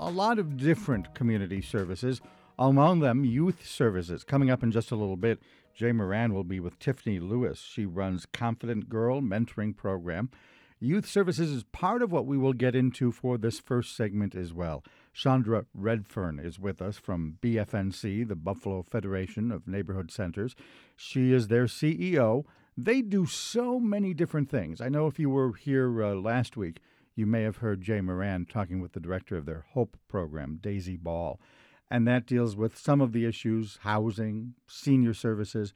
a, lot of different community services, among them youth services. Coming up in just a little bit, Jay Moran will be with Tiffany Lewis. She runs Confident Girl Mentoring Program. Youth services is part of what we will get into for this first segment as well. Chandra Redfern is with us from BFNC, the Buffalo Federation of Neighborhood Centers. She is their CEO. They do so many different things. I know if you were here uh, last week, you may have heard Jay Moran talking with the director of their HOPE program, Daisy Ball. And that deals with some of the issues housing, senior services.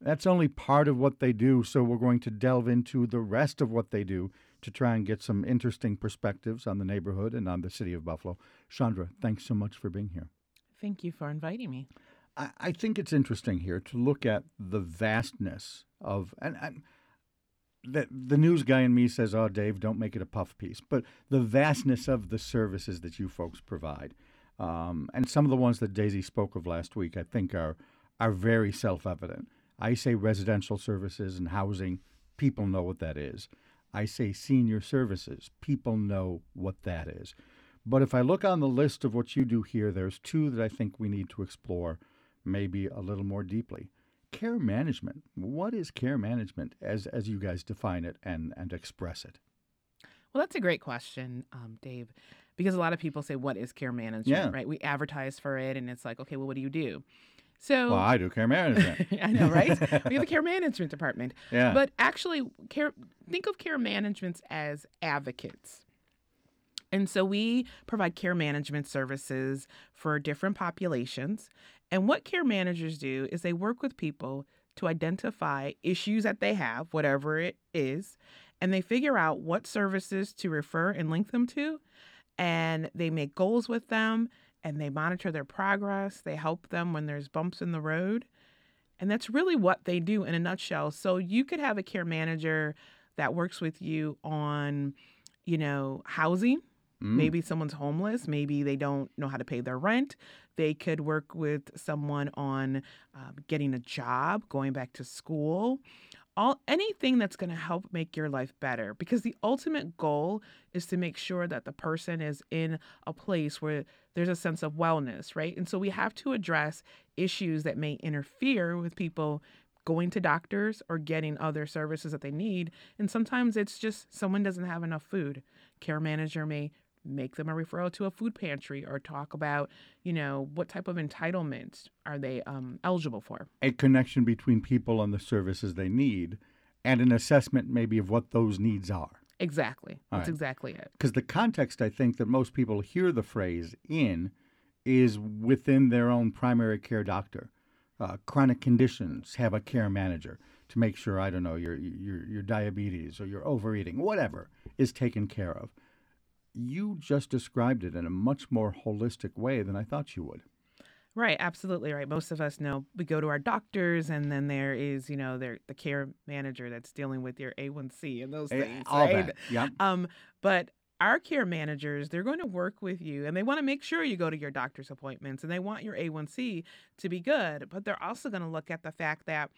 That's only part of what they do, so we're going to delve into the rest of what they do to try and get some interesting perspectives on the neighborhood and on the city of Buffalo. Chandra, thanks so much for being here. Thank you for inviting me. I, I think it's interesting here to look at the vastness of and, and the, the news guy in me says, "Oh, Dave, don't make it a puff piece." But the vastness of the services that you folks provide, um, and some of the ones that Daisy spoke of last week, I think are are very self-evident. I say residential services and housing; people know what that is. I say senior services; people know what that is. But if I look on the list of what you do here, there's two that I think we need to explore maybe a little more deeply care management. What is care management as as you guys define it and and express it? Well, that's a great question, um, Dave, because a lot of people say, "What is care management?" Yeah. Right? We advertise for it, and it's like, okay, well, what do you do? So, well, I do care management. I know, right? we have a care management department. Yeah. But actually, care. Think of care managements as advocates. And so we provide care management services for different populations. And what care managers do is they work with people to identify issues that they have, whatever it is, and they figure out what services to refer and link them to. And they make goals with them and they monitor their progress. They help them when there's bumps in the road. And that's really what they do in a nutshell. So you could have a care manager that works with you on, you know, housing. Mm. Maybe someone's homeless. Maybe they don't know how to pay their rent. They could work with someone on uh, getting a job, going back to school, all anything that's going to help make your life better. Because the ultimate goal is to make sure that the person is in a place where there's a sense of wellness, right? And so we have to address issues that may interfere with people going to doctors or getting other services that they need. And sometimes it's just someone doesn't have enough food. Care manager may make them a referral to a food pantry or talk about, you know, what type of entitlements are they um, eligible for. A connection between people and the services they need and an assessment maybe of what those needs are. Exactly. All That's right. exactly it. Because the context I think that most people hear the phrase in is within their own primary care doctor. Uh, chronic conditions have a care manager to make sure I don't know your your your diabetes or your overeating, whatever is taken care of you just described it in a much more holistic way than I thought you would. Right, absolutely right. Most of us know we go to our doctors, and then there is, you know, there the care manager that's dealing with your A1C and those eh, things. All right? that, yeah. Um, but our care managers, they're going to work with you, and they want to make sure you go to your doctor's appointments, and they want your A1C to be good. But they're also going to look at the fact that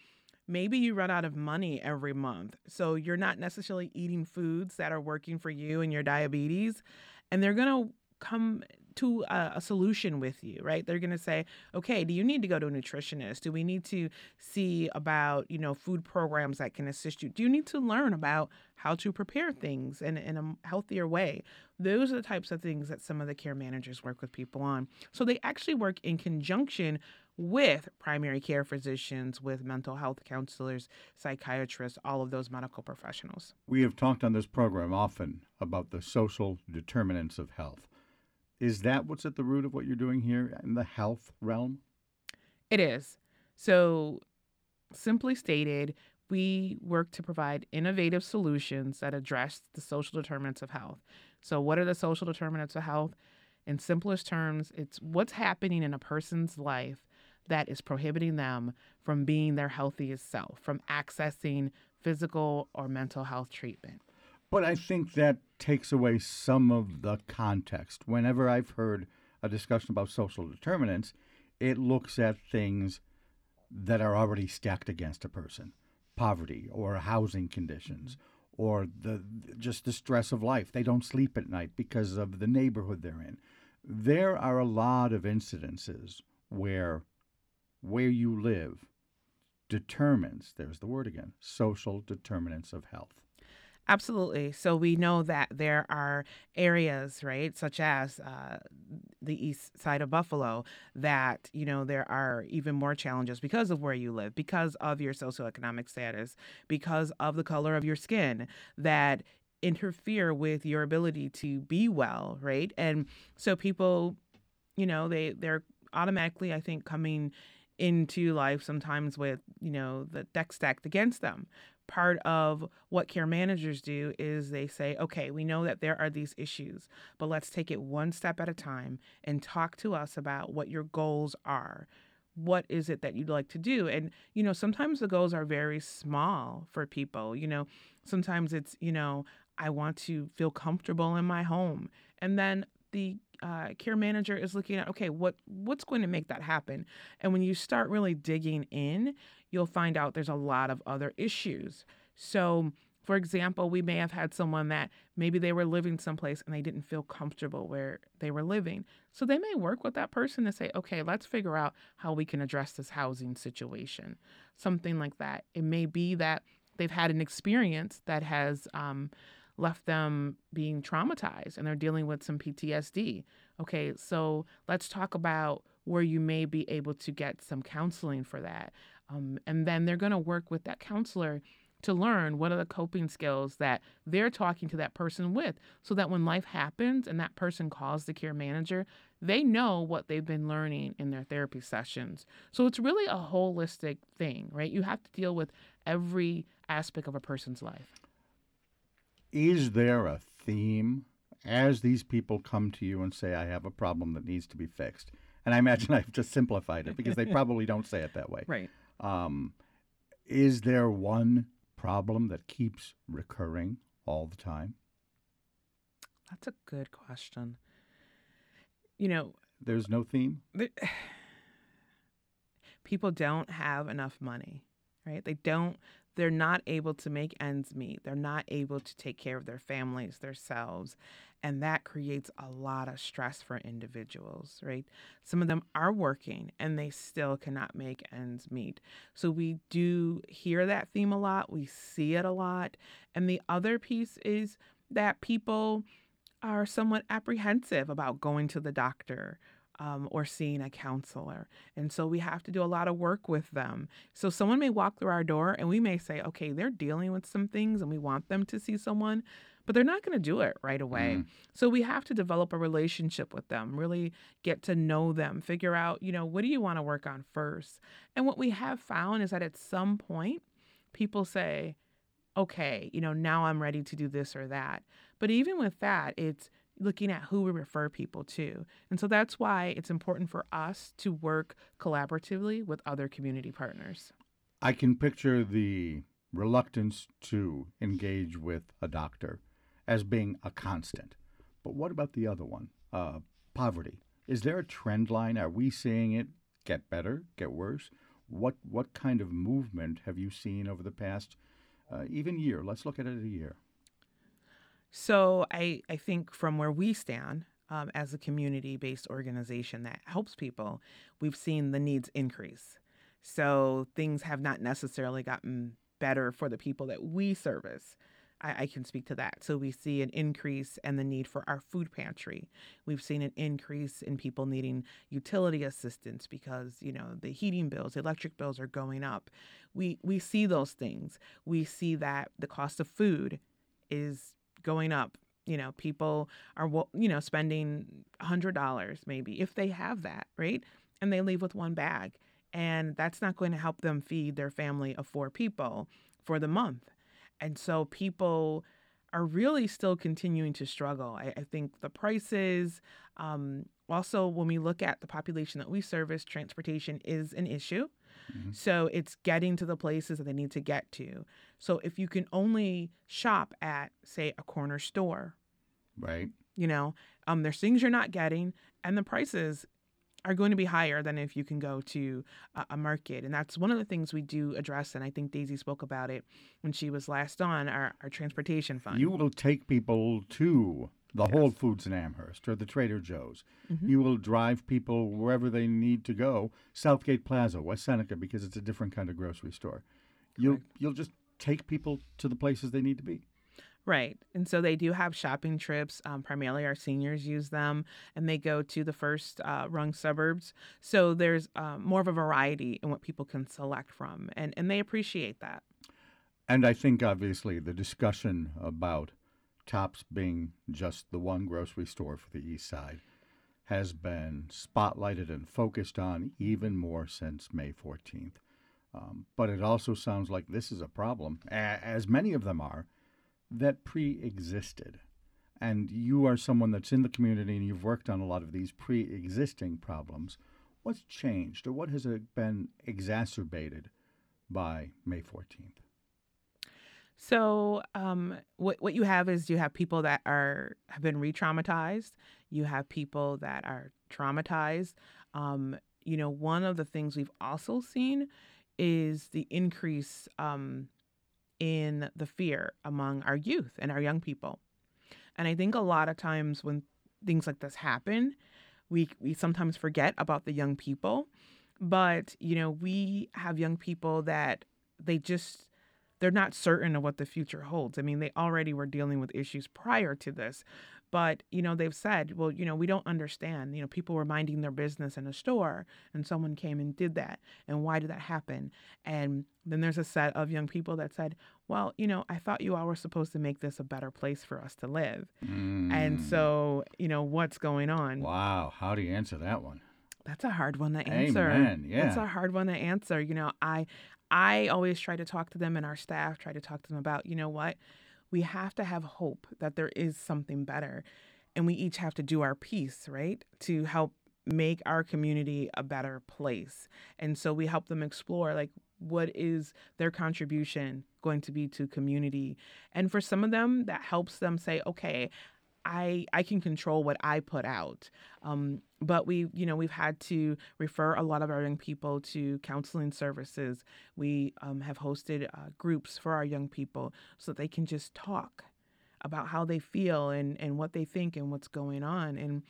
maybe you run out of money every month. So you're not necessarily eating foods that are working for you and your diabetes. And they're going to come to a, a, solution with you, right? They're going to say, okay, do you need to go to a nutritionist? Do we need to see about, you know, food programs that can assist you? Do you need to learn about how to prepare things in, in a healthier way? Those are the types of things that some of the care managers work with people on. So they actually work in conjunction with primary care physicians, with mental health counselors, psychiatrists, all of those medical professionals. We have talked on this program often about the social determinants of health. Is that what's at the root of what you're doing here in the health realm? It is. So, simply stated, we work to provide innovative solutions that address the social determinants of health. So, what are the social determinants of health? In simplest terms, it's what's happening in a person's life that is prohibiting them from being their healthiest self, from accessing physical or mental health treatment. But I think that takes away some of the context. Whenever I've heard a discussion about social determinants, it looks at things that are already stacked against a person poverty or housing conditions or the just the stress of life. They don't sleep at night because of the neighborhood they're in. There are a lot of incidences where where you live determines, there's the word again, social determinants of health. Absolutely. So we know that there are areas, right, such as uh, the east side of Buffalo, that, you know, there are even more challenges because of where you live, because of your socioeconomic status, because of the color of your skin, that interfere with your ability to be well, right? And so people, you know, they, they're automatically, I think, coming into life sometimes with, you know, the deck stacked against them part of what care managers do is they say, okay, we know that there are these issues, but let's take it one step at a time and talk to us about what your goals are. What is it that you'd like to do? And, you know, sometimes the goals are very small for people. You know, sometimes it's, you know, I want to feel comfortable in my home. And then the uh, care manager is looking at okay what what's going to make that happen? And when you start really digging in you'll find out there's a lot of other issues. So for example we may have had someone that maybe they were living someplace and they didn't feel comfortable where they were living. So they may work with that person to say okay let's figure out how we can address this housing situation. Something like that. It may be that they've had an experience that has um, left them being traumatized and they're dealing with some PTSD. Okay, so let's talk about where you may be able to get some counseling for that. Um, and then they're going to work with that counselor to learn what are the coping skills that they're talking to that person with so that when life happens and that person calls the care manager, they know what they've been learning in their therapy sessions. So it's really a holistic thing, right? You have to deal with every aspect of a person's life is there a theme as these people come to you and say, I have a problem that needs to be fixed? And I imagine I've just simplified it because they probably don't say it that way. Right. Um, is there one problem that keeps recurring all the time? That's a good question. You know, there's no theme. People don't have enough money, right? They don't they're not able to make ends meet. They're not able to take care of their families, themselves. And that creates a lot of stress for individuals, right? Some of them are working and they still cannot make ends meet. So we do hear that theme a lot, we see it a lot. And the other piece is that people are somewhat apprehensive about going to the doctor um, or seeing a counselor. And so we have to do a lot of work with them. So someone may walk through our door and we may say, okay, they're dealing with some things and we want them to see someone, but they're not going to do it right away. Mm. So we have to develop a relationship with them, really get to know them, figure out, you know, what do you want to work on first? And what we have found is that at some point, people say, okay, you know, now I'm ready to do this or that. But even with that, it's looking at who we refer people to. And so that's why it's important for us to work collaboratively with other community partners. I can picture the reluctance to engage with a doctor as being a constant. But what about the other one? Uh, poverty. Is there a trend line? Are we seeing it get better, get worse? What what kind of movement have you seen over the past uh, even year? Let's look at it a year. So I, I think from where we stand um, as a community based organization that helps people, we've seen the needs increase. So things have not necessarily gotten better for the people that we service. I, I can speak to that. So we see an increase in the need for our food pantry. We've seen an increase in people needing utility assistance because you know the heating bills, electric bills are going up. We we see those things. We see that the cost of food is going up. You know, people are you know spending hundred dollars maybe if they have that right, and they leave with one bag, and that's not going to help them feed their family of four people for the month. And so people are really still continuing to struggle. I, I think the prices, um, also, when we look at the population that we service, transportation is an issue. Mm-hmm. So it's getting to the places that they need to get to. So if you can only shop at, say, a corner store, right? You know, um, there's things you're not getting, and the prices are going to be higher than if you can go to a, a, market. And that's one of the things we do address. And I think Daisy spoke about it when she was last on our, our transportation fund. You will take people to the yes. Whole Foods in Amherst or the Trader Joe's. Mm-hmm. You will drive people wherever they need to go, Southgate Plaza, West Seneca, because it's a different kind of grocery store. You'll, you'll just take people to the places they need to be. Right. And so they do have shopping trips. Um, primarily, our seniors use them and they go to the first uh, rung suburbs. So there's uh, more of a variety in what people can select from, and, and they appreciate that. And I think, obviously, the discussion about Tops being just the one grocery store for the East Side has been spotlighted and focused on even more since May 14th. Um, but it also sounds like this is a problem, as many of them are that pre existed. And you are someone that's in the community and you've worked on a lot of these pre existing problems. What's changed or what has been exacerbated by May 14th? So, um, what what you have is you have people that are have been re-traumatized. You have people that are traumatized. Um, you know, one of the things we've also seen is the increase um, in the fear among our youth and our young people. And I think a lot of times when things like this happen, we we sometimes forget about the young people. But, you know, we have young people that they just they're not certain of what the future holds. I mean, they already were dealing with issues prior to this. But, you know, they've said, well, you know, we don't understand. You know, people were minding their business in a store and someone came and did that. And why did that happen? And then there's a set of young people that said, well, you know, I thought you all were supposed to make this a better place for us to live. Mm. And so, you know, what's going on? Wow. How do you answer that one? That's a hard one to answer. Amen. Yeah. That's a hard one to answer. You know, I I always try to talk to them and our staff try to talk to them about, you know what? We have to have hope that there is something better. And we each have to do our piece, right? To help make our community a better place. And so we help them explore like what is their contribution going to be to community. And for some of them that helps them say, okay, I I can control what I put out. Um, but we you know we've had to refer a lot of our young people to counseling services. We um, have hosted uh, groups for our young people so that they can just talk about how they feel and and what they think and what's going on. And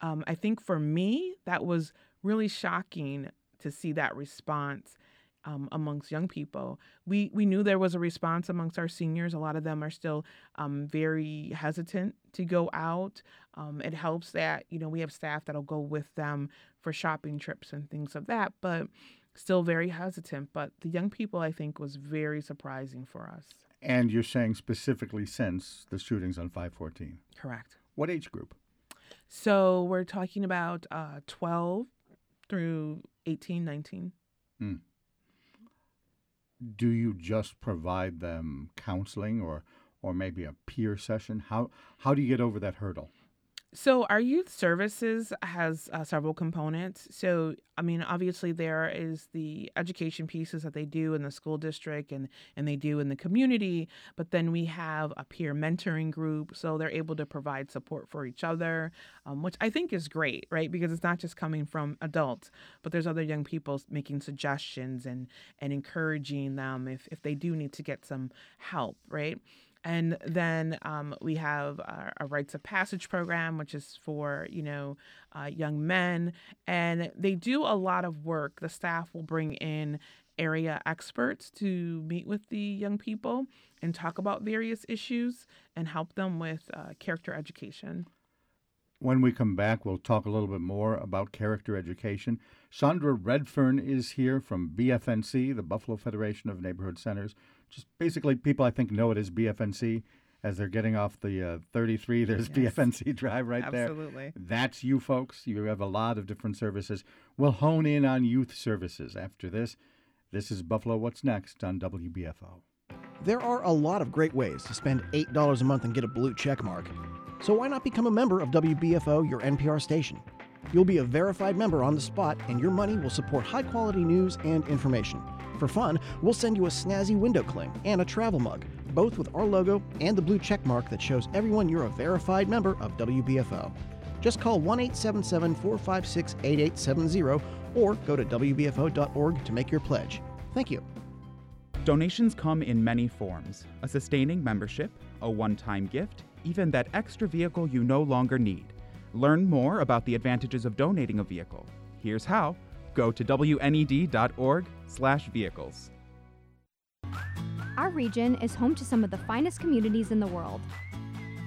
um, I think for me that was really shocking to see that response um, amongst young people. We we knew there was a response amongst our seniors. A lot of them are still um, very hesitant to go out. Um, it helps that you know we have staff that'll go with them for shopping trips and things of that, but still very hesitant. But the young people, I think, was very surprising for us. And you're saying specifically since the shootings on 514. Correct. What age group? So we're talking about uh, 12 through 18, 19. Hmm do you just provide them counseling or or maybe a peer session? How how do you get over that hurdle? So our youth services has uh, several components. So I mean, obviously there is the education pieces that they do in the school district and and they do in the community, but then we have a peer mentoring group, so they're able to provide support for each other, um, which I think is great, right? Because it's not just coming from adults, but there's other young people making suggestions and and encouraging them if if they do need to get some help, right? And then um, we have our, our, rites of passage program, which is for you know uh, young men, and they do a lot of work. The staff will bring in area experts to meet with the young people and talk about various issues and help them with uh, character education. When we come back, we'll talk a little bit more about character education. Chandra Redfern is here from BFNC, the Buffalo Federation of Neighborhood Centers. Just basically, people I think know it as BFNC as they're getting off the uh, 33. There's yes. BFNC Drive right Absolutely. there. Absolutely. That's you folks. You have a lot of different services. We'll hone in on youth services after this. This is Buffalo What's Next on WBFO. There are a lot of great ways to spend $8 a month and get a blue check mark. So why not become a member of WBFO, your NPR station? You'll be a verified member on the spot, and your money will support high quality news and information. For fun, we'll send you a snazzy window cling and a travel mug, both with our logo and the blue check mark that shows everyone you're a verified member of WBFO. Just call 1 877 456 8870 or go to WBFO.org to make your pledge. Thank you. Donations come in many forms a sustaining membership, a one time gift, even that extra vehicle you no longer need. Learn more about the advantages of donating a vehicle. Here's how. Go to wned.org/vehicles. Our region is home to some of the finest communities in the world.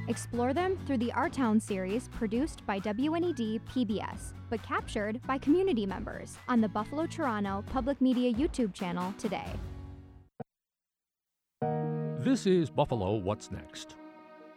Explore them through the Our Town series produced by WNED PBS, but captured by community members on the Buffalo Toronto Public Media YouTube channel today. This is Buffalo What's Next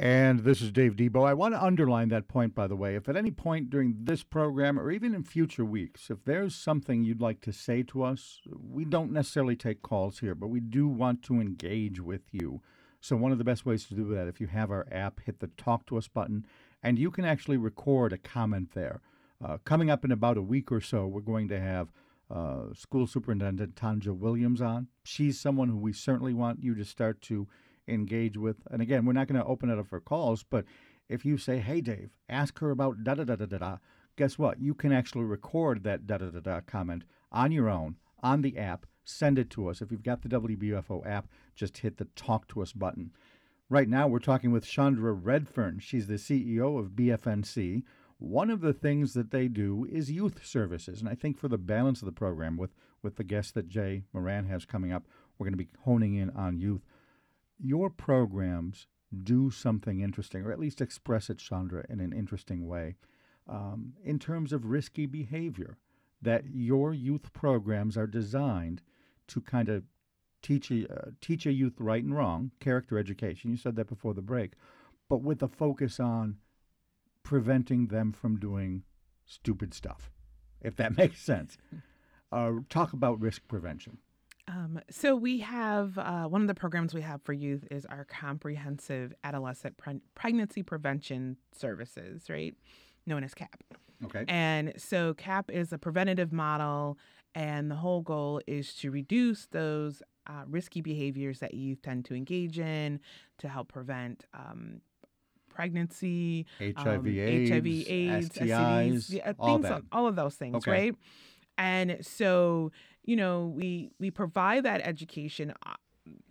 And this is Dave Debo. I want to underline that point, by the way. If at any point during this program or even in future weeks, if there's something you'd like to say to us, we don't necessarily take calls here, but we do want to engage with you. So, one of the best ways to do that, if you have our app, hit the Talk to Us button, and you can actually record a comment there. Uh, coming up in about a week or so, we're going to have uh, School Superintendent Tonja Williams on. She's someone who we certainly want you to start to engage with. And again, we're not going to open it up for calls, but if you say, hey, Dave, ask her about da da da da da da, guess what? You can actually record that da da da da comment on your own on the app, send it to us. If you've got the WBFO app, just hit the talk to us button. Right now, we're talking with Chandra Redfern. She's the CEO of BFNC. One of the things that they do is youth services. And I think for the balance of the program, with, with the guest that Jay Moran has coming up, we're going to be honing in on youth your programs do something interesting, or at least express it, Chandra, in an interesting way, um, in terms of risky behavior. That your youth programs are designed to kind of teach a, uh, teach a youth right and wrong, character education. You said that before the break, but with a focus on preventing them from doing stupid stuff, if that makes sense. Uh, talk about risk prevention. Um, so we have uh, one of the programs we have for youth is our comprehensive adolescent pre- pregnancy prevention services, right? Known as CAP. Okay. And so CAP is a preventative model, and the whole goal is to reduce those uh, risky behaviors that youth tend to engage in to help prevent um, pregnancy, HIV, um, AIDS, HIV, AIDS, STIs, STDs, yeah, all, things, all of those things, okay. right? And so you know, we we provide that education, uh,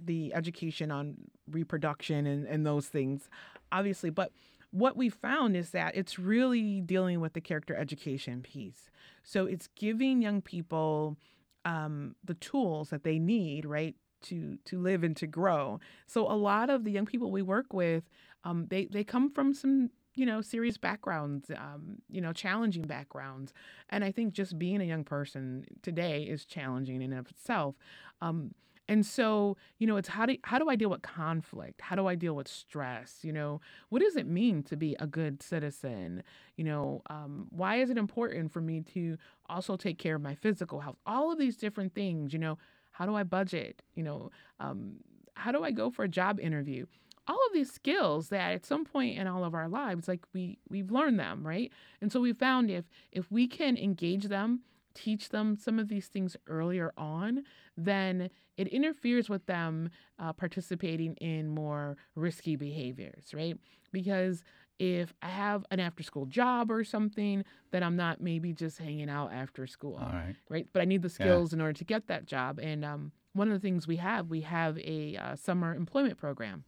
the education on reproduction and, and those things, obviously. But what we found is that it's really dealing with the character education piece. So it's giving young people um, the tools that they need, right, to to live and to grow. So a lot of the young people we work with, um, they they come from some you know, serious backgrounds, um, you know, challenging backgrounds. And I think just being a young person today is challenging in and of itself. Um, and so, you know, it's how do how do I deal with conflict? How do I deal with stress? You know, what does it mean to be a good citizen? You know, um, why is it important for me to also take care of my physical health? All of these different things. You know, how do I budget? You know, um, how do I go for a job interview? All of these skills that at some point in all of our lives like we we've learned them right and so we found if if we can engage them teach them some of these things earlier on, then it interferes with them uh, participating in more risky behaviors, right? Because if I have an after school job or something, then I'm not maybe just hanging out after school, All right. right? But I need the skills in order to get that job. And um, one of the things we have, we have a uh, summer employment program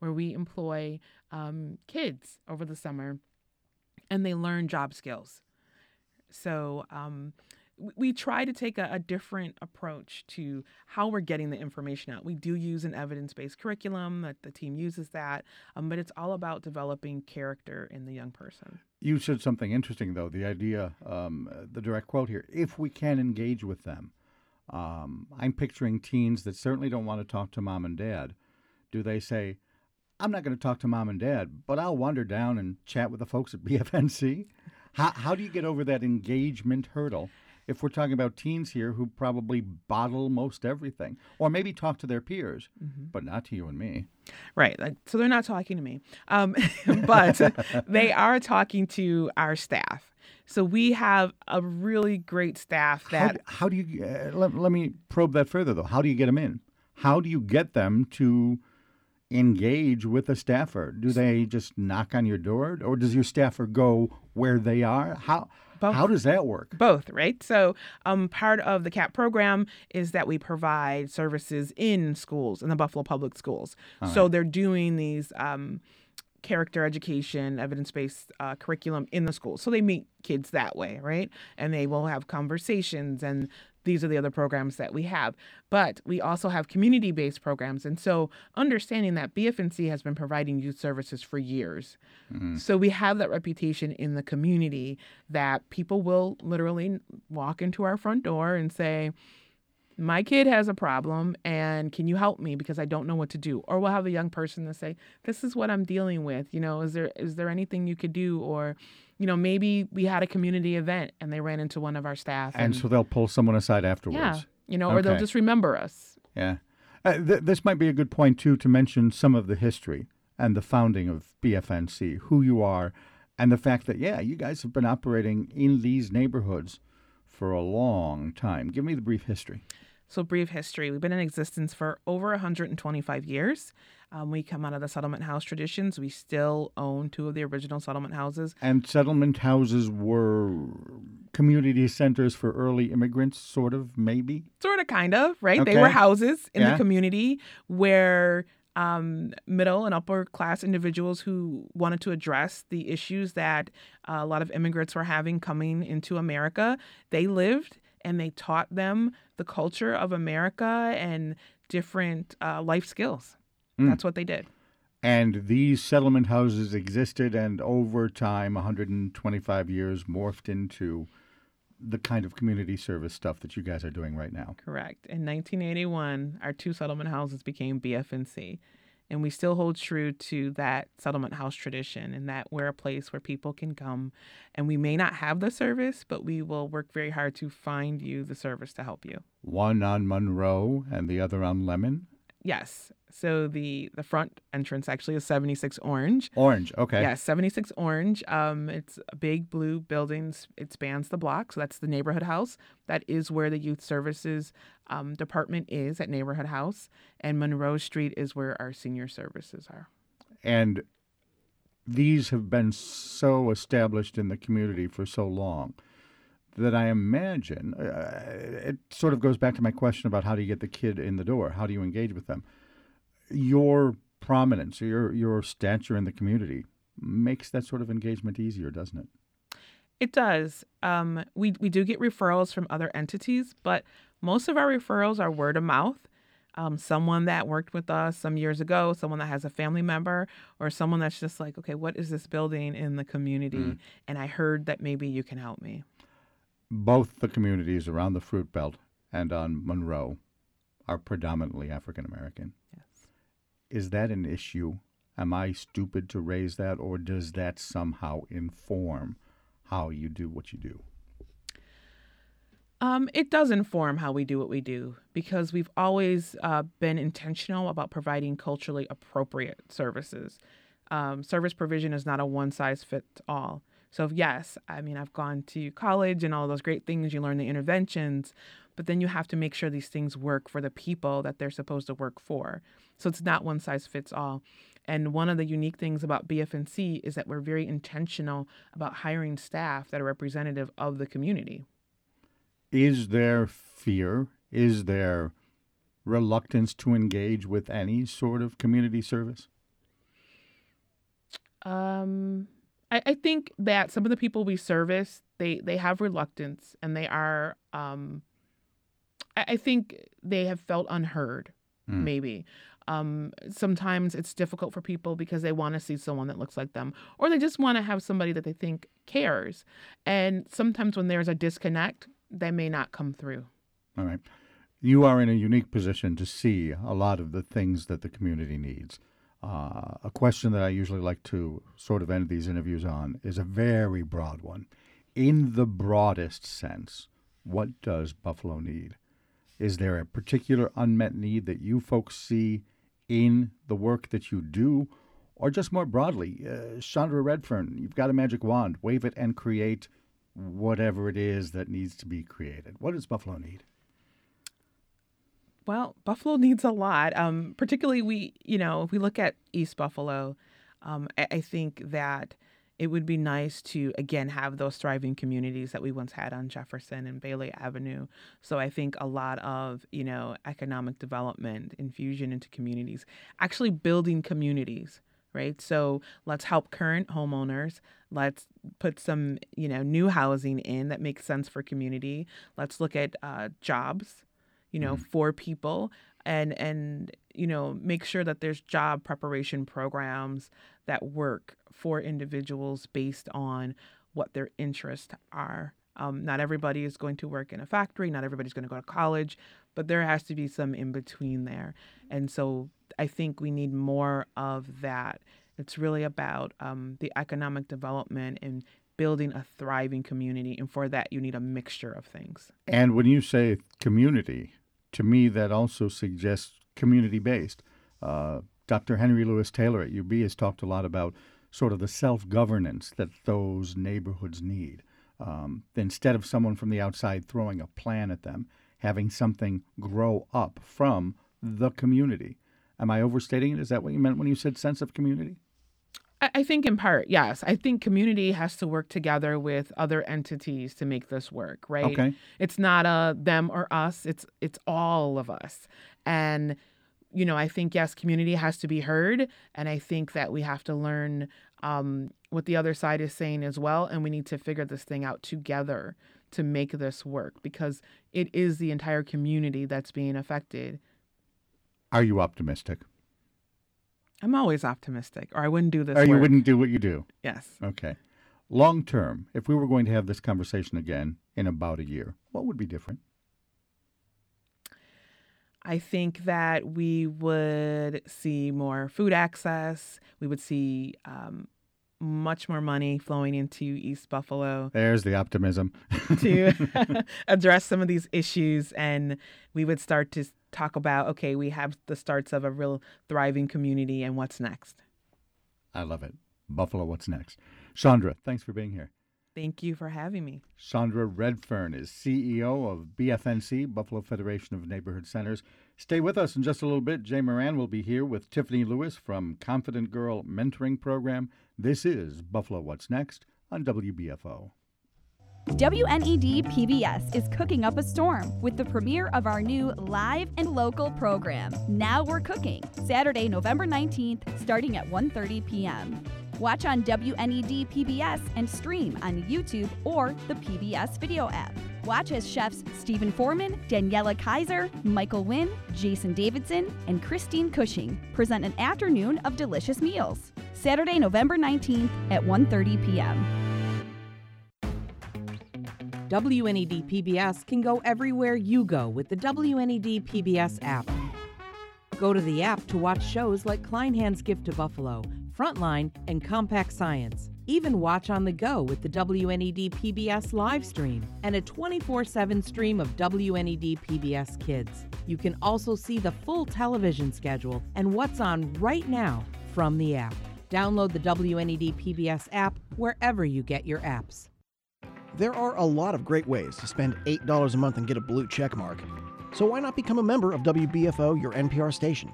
where we employ um, kids over the summer and they learn job skills. So um, we try to take a, a different approach to how we're getting the information out. We do use an evidence based curriculum, that the team uses that, um, but it's all about developing character in the young person. You said something interesting, though. The idea, um, uh, the direct quote here: "If we can engage with them." Um, I'm picturing teens that certainly don't want to talk to mom and dad. Do they say, "I'm not going to talk to mom and dad, but I'll wander down and chat with the folks at BFNC"? How how do you get over that engagement hurdle? If we're talking about teens here who probably bottle most everything, or maybe talk to their peers, but not to you and me. Right. So they're not talking to me, um, but they are talking to our staff. So we have a really great staff that d- how do you uh, let, let me probe that further though? How do you get them in? How do you get them to engage with a staffer? Do they just knock on your door, or does your staffer go where they are? How how does that work? both, right? So, um, part of the CAP program is that we provide services in schools, in the Buffalo Public Schools. All so, right. they're doing these um, character education, evidence based uh, curriculum in the schools. So, they meet kids that way, right? And they will have conversations and these are the other programs that we have. But we also have community based programs. And so, understanding that BFNC has been providing youth services for years. So we have that reputation in the community that people will literally walk into our front door and say, my kid has a problem and can you help me? Because I don't know what to do. Or we'll have a young person to say this is what I'm dealing with you know is there is there anything you could do? Or you know maybe we had a community event and they ran into one of our staff And so they'll pull someone aside afterwards. yeah you know or they'll just remember us. Yeah. Uh, th- this might be a good point, too, to mention some of the history and the founding of BFNC, who you are, and the fact that, yeah, you guys have been operating in these neighborhoods for a long time. Give me the brief history. So, brief history. We've been in existence for over 125 years. Um, we come out of the settlement house traditions. We still own two of the original settlement houses. And settlement houses were community centers for early immigrants, sort of, maybe? Sort of, kind of, right? They were houses in Yeah. the community where um, middle and upper class individuals who wanted to address the issues that uh, a lot of immigrants were having coming into America, they lived and they taught them the culture of America and different uh, life skills. Mm. That's what they did. And these settlement houses existed and over time, 125 years, morphed into the kind of community service stuff that you guys are doing right now. Correct. In 1981, our two settlement houses became BFNC. And we still hold true to that settlement house tradition and that we're a place where people can come. And we may not have the service, but we will work very hard to find you the service to help you. One on Monroe and the other on Lemon. Yes. So the the front entrance actually is 76 Orange. Orange, okay. Yes, 76 Orange. Um, it's a big blue buildings. It spans the block. So that's the neighborhood house. That is where the youth services um, department is at neighborhood house. And Monroe Street is where our senior services are. And these have been so established in the community for so long that I imagine uh, it sort of goes back to my question about how do you get the kid in the door? How do you engage with them? Your prominence, your your stature in the community makes that sort of engagement easier, doesn't it? It does. Um, we we do get referrals from other entities, but most of our referrals are word of mouth. Um, someone that worked with us some years ago, someone that has a family member, or someone that's just like, okay, what is this building in the community? Mm. And I heard that maybe you can help me. Both the communities around the Fruit Belt and on Monroe are predominantly African American. Yes. Is that an issue? Am I stupid to raise that, or does that somehow inform how you do what you do? Um, it does inform how we do what we do because we've always uh, been intentional about providing culturally appropriate services. Um, service provision is not a one size fits all. So, yes, I mean, I've gone to college and all those great things, you learn the interventions, but then you have to make sure these things work for the people that they're supposed to work for. So, it's not one size fits all. And one of the unique things about BFNC is that we're very intentional about hiring staff that are representative of the community. Is there fear? Is there reluctance to engage with any sort of community service? Um, I, I think that some of the people we service, they they have reluctance and they are. Um, I, I think they have felt unheard. Mm. Maybe. Um, sometimes it's difficult for people because they want to see someone that looks like them, or they just want to have somebody that they think cares. And sometimes when there's a disconnect, they may not come through. All right. You are in a unique position to see a lot of the things that the community needs. Uh, a question that I usually like to sort of end these interviews on is a very broad one. In the broadest sense, what does Buffalo need? Is there a particular unmet need that you folks see in the work that you do? Or just more broadly, uh, Chandra Redfern, you've got a magic wand, wave it and create whatever it is that needs to be created. What does Buffalo need? Well, Buffalo needs a lot. Um, particularly, we you know if we look at East Buffalo, um, I, I, think that it would be nice to again have those thriving communities that we once had on Jefferson and Bailey Avenue. So I think a lot of you know economic development, infusion into communities, actually building communities. Right. So let's help current homeowners. Let's put some, you know, new housing in that makes sense for community. Let's look at uh, jobs you know, mm-hmm. for people and and you know make sure that there's job preparation programs that work for individuals based on what their interests are. Um, not everybody is going to work in a factory. Not everybody's going to go to college, but there has to be some in between there. And so I think we need more of that. It's really about um, the economic development and building a thriving community. And for that, you need a mixture of things. And when you say community, to me, that also suggests community based. Uh, Dr. Henry Louis Taylor at UB has talked a lot about sort of the self governance that those neighborhoods need. Um, instead of someone from the outside throwing a plan at them, having something grow up from the community. Am I overstating it? Is that what you meant when you said sense of community? I think in part, yes. I think community has to work together with other entities to make this work, right? Okay. It's not a them or us. It's it's all of us. And you know, I think yes, community has to be heard, and I think that we have to learn um, what the other side is saying as well, and we need to figure this thing out together to make this work because it is the entire community that's being affected. Are you optimistic? I'm always optimistic, or I wouldn't do this. Or work. you wouldn't do what you do. Yes. Okay. Long term, if we were going to have this conversation again in about a year, what would be different? I think that we would see more food access. We would see um, much more money flowing into East Buffalo. There's the optimism. to address some of these issues. And we would start to talk about okay, we have the starts of a real thriving community and what's next. I love it. Buffalo, what's next? Chandra, thanks for being here. Thank you for having me. Chandra Redfern is CEO of BFNC, Buffalo Federation of Neighborhood Centers. Stay with us in just a little bit. Jay Moran will be here with Tiffany Lewis from Confident Girl Mentoring Program. This is Buffalo What's Next on WBFO. WNED PBS is cooking up a storm with the premiere of our new live and local program, Now We're Cooking, Saturday, November 19th, starting at 1:30 p.m. Watch on WNED PBS and stream on YouTube or the PBS video app. Watch as chefs Stephen Foreman, Daniela Kaiser, Michael Wynn, Jason Davidson, and Christine Cushing present an afternoon of delicious meals. Saturday, November 19th at 1:30 p.m. WNED PBS can go everywhere you go with the WNED PBS app. Go to the app to watch shows like Kleinhans Gift to Buffalo, Frontline, and Compact Science. Even watch on the go with the WNED PBS live stream and a 24 7 stream of WNED PBS Kids. You can also see the full television schedule and what's on right now from the app. Download the WNED PBS app wherever you get your apps. There are a lot of great ways to spend $8 a month and get a blue check mark. So why not become a member of WBFO, your NPR station?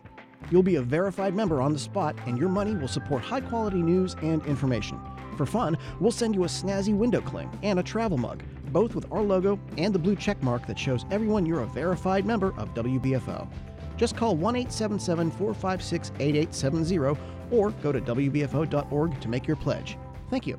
You'll be a verified member on the spot, and your money will support high quality news and information. For fun, we'll send you a snazzy window cling and a travel mug, both with our logo and the blue check mark that shows everyone you're a verified member of WBFO. Just call 1 877 456 8870 or go to WBFO.org to make your pledge. Thank you.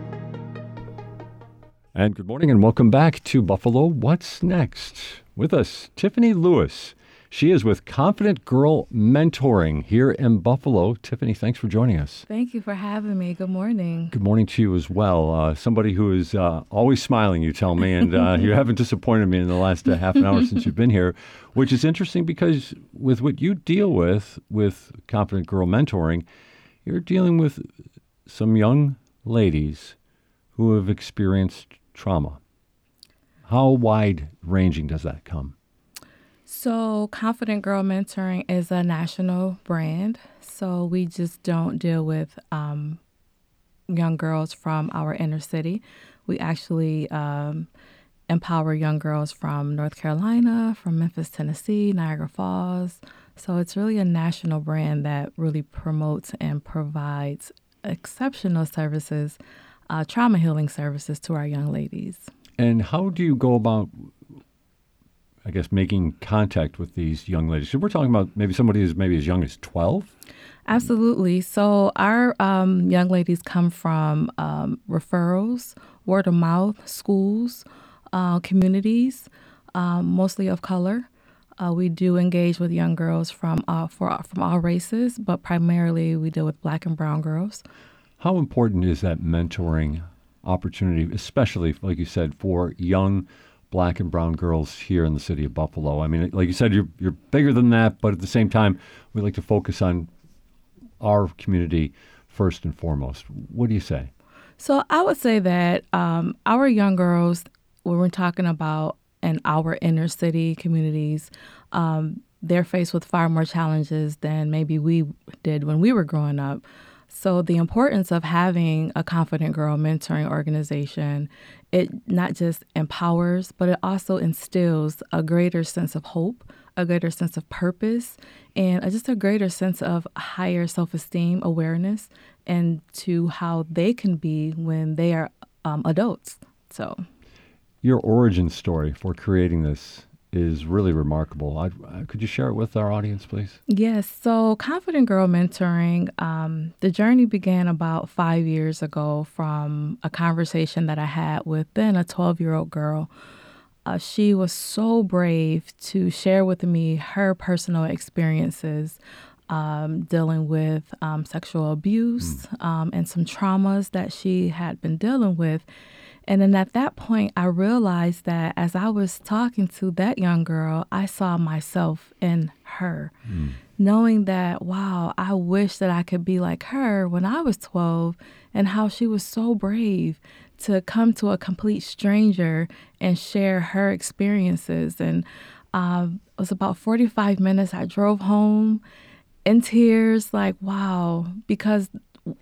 And good morning and welcome back to Buffalo What's Next? With us, Tiffany Lewis. She is with Confident Girl Mentoring here in Buffalo. Tiffany, thanks for joining us. Thank you for having me. Good morning. Good morning to you as well. Uh, somebody who is uh, always smiling, you tell me, and uh, you haven't disappointed me in the last uh, half an hour since you've been here, which is interesting because with what you deal with with Confident Girl Mentoring, you're dealing with some young ladies who have experienced trauma. How wide ranging does that come? So, Confident Girl Mentoring is a national brand. So, we just don't deal with um, young girls from our inner city. We actually um, empower young girls from North Carolina, from Memphis, Tennessee, Niagara Falls. So, it's really a national brand that really promotes and provides exceptional services, uh, trauma healing services to our young ladies. And how do you go about, I guess, making contact with these young ladies? So we're talking about maybe somebody who's maybe as young as 12? Absolutely. So our um, young ladies come from um, referrals, word of mouth, schools, uh, communities, um, mostly of color. Uh, we do engage with young girls from uh, for, from all races, but primarily we deal with black and brown girls. How important is that mentoring opportunity, especially, like you said, for young black and brown girls here in the city of Buffalo? I mean, like you said, you're, you're bigger than that, but at the same time, we like to focus on our community first and foremost. What do you say? So I would say that um, our young girls, when we're talking about in our inner city communities, um, they're faced with far more challenges than maybe we did when we were growing up. So the importance of having a confident girl mentoring organization, it not just empowers, but it also instills a greater sense of hope, a greater sense of purpose, and just a greater sense of higher self-esteem, awareness, and to how they can be when they are um, adults. So, your origin story for creating this is really remarkable. I, uh, could you share it with our audience, please? Yes. So, Confident Girl Mentoring, um, the journey began about five years ago from a conversation that I had with then a 12 year old girl. Uh, she was so brave to share with me her personal experiences um, dealing with um, sexual abuse mm. and some traumas that she had been dealing with. And then at that point, I realized that as I was talking to that young girl, I saw myself in her, mm. knowing that, wow, I wish that I could be like her when I was 12 and how she was so brave to come to a complete stranger and share her experiences. And um, it was about 45 minutes. I drove home in tears, like, wow, because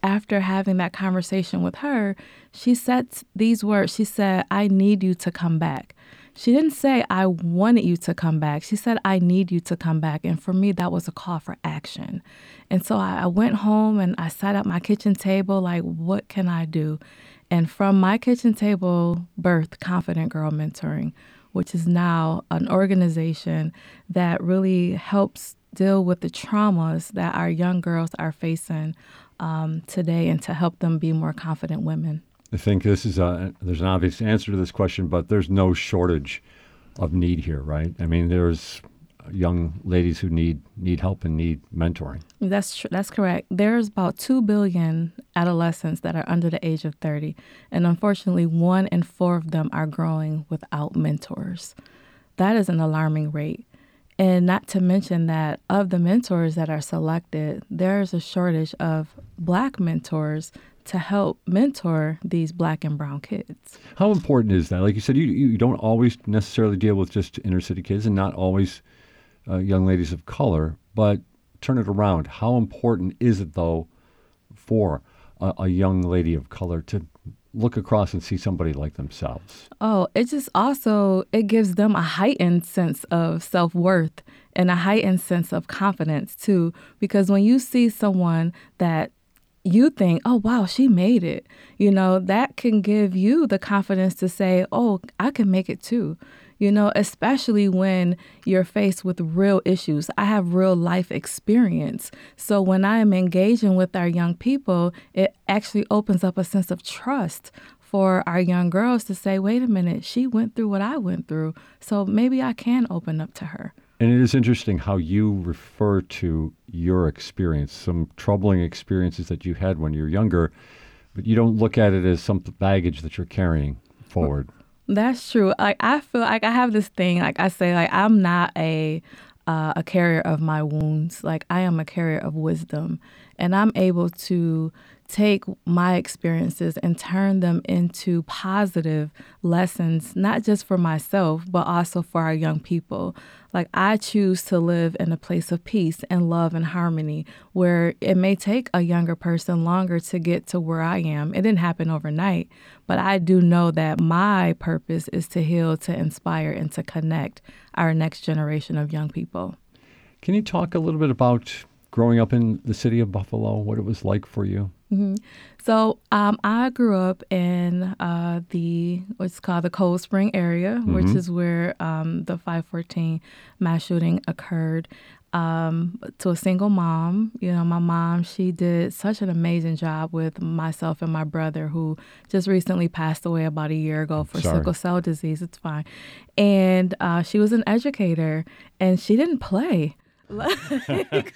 after having that conversation with her, she said these words. She said, I need you to come back. She didn't say, I wanted you to come back. She said, I need you to come back. And for me, that was a call for action. And so I, I went home and I sat at my kitchen table, like, what can I do? And from my kitchen table, birthed Confident Girl Mentoring, which is now an organization that really helps deal with the traumas that our young girls are facing um, today and to help them be more confident women. I think this is a there's an obvious answer to this question, but there's no shortage of need here, right? I mean, there's young ladies who need need help and need mentoring. That's tr- that's correct. There's about two billion adolescents that are under the age of 30, and unfortunately, one in four of them are growing without mentors. That is an alarming rate. And not to mention that of the mentors that are selected, there is a shortage of black mentors to help mentor these black and brown kids. How important is that? Like you said, you, you don't always necessarily deal with just inner city kids and not always uh, young ladies of color, but turn it around. How important is it, though, for a, a young lady of color to look across and see somebody like themselves? Oh, it just also it gives them a heightened sense of self-worth and a heightened sense of confidence too because when you see someone that you think, oh, wow, she made it. You know, that can give you the confidence to say, oh, I can make it too. You know, especially when you're faced with real issues. I have real life experience. So when I am engaging with our young people, it actually opens up a sense of trust for our young girls to say, wait a minute, she went through what I went through. So maybe I can open up to her. And it is interesting how you refer to your experience, some troubling experiences that you had when you were younger, but you don't look at it as some baggage that you're carrying forward. That's true. Like I feel like I have this thing. Like I say, like I'm not a uh, a carrier of my wounds. Like I am a carrier of wisdom, and I'm able to take my experiences and turn them into positive lessons, not just for myself, but also for our young people. Like, I choose to live in a place of peace and love and harmony where it may take a younger person longer to get to where I am. It didn't happen overnight, but I do know that my purpose is to heal, to inspire, and to connect our next generation of young people. Can you talk a little bit about growing up in the city of Buffalo, what it was like for you? Mm-hmm. So um, I grew up in uh, the what's called the Cold Spring area, mm-hmm. which is where um, the 514 mass shooting occurred. Um, to a single mom, you know, my mom, she did such an amazing job with myself and my brother, who just recently passed away about a year ago for Sorry. sickle cell disease. It's fine, and uh, she was an educator, and she didn't play. Like,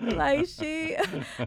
like she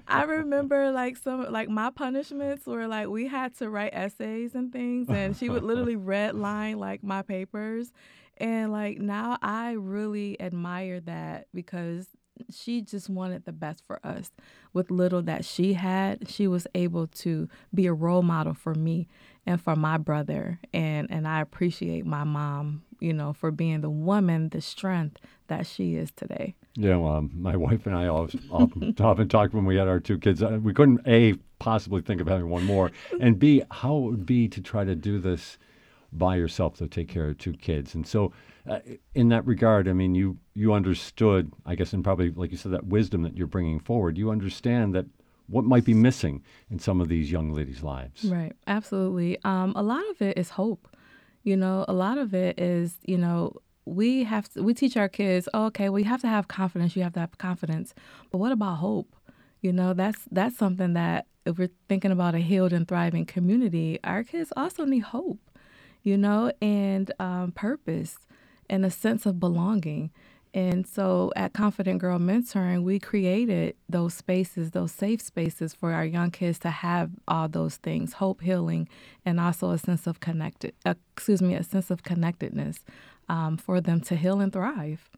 I remember like some like my punishments were like we had to write essays and things and she would literally redline like my papers and like now I really admire that because she just wanted the best for us. With little that she had, she was able to be a role model for me and for my brother. And and I appreciate my mom, you know, for being the woman, the strength that she is today. Yeah, well, um, my wife and I often, often talked when we had our two kids. Uh, we couldn't a possibly think of having one more, and b how it would be to try to do this by yourself to take care of two kids. And so, uh, in that regard, I mean, you you understood, I guess, and probably like you said, that wisdom that you're bringing forward. You understand that what might be missing in some of these young ladies' lives. Right. Absolutely. Um, a lot of it is hope. You know, a lot of it is, you know, we have to, we teach our kids, oh, okay, well, you have to have confidence. You have to have confidence. But what about hope? You know, that's that's something that if we're thinking about a healed and thriving community, our kids also need hope. You know, and um, purpose and a sense of belonging. And so at Confident Girl Mentoring, we created those spaces, those safe spaces for our young kids to have all those things hope, healing, and also a sense of connected, uh, excuse me, a sense of connectedness um, for them to heal and thrive.